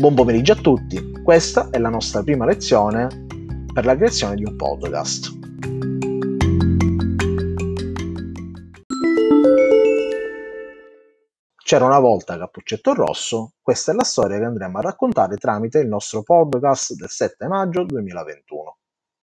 Buon pomeriggio a tutti, questa è la nostra prima lezione per la creazione di un podcast. C'era una volta Cappuccetto Rosso, questa è la storia che andremo a raccontare tramite il nostro podcast del 7 maggio 2021.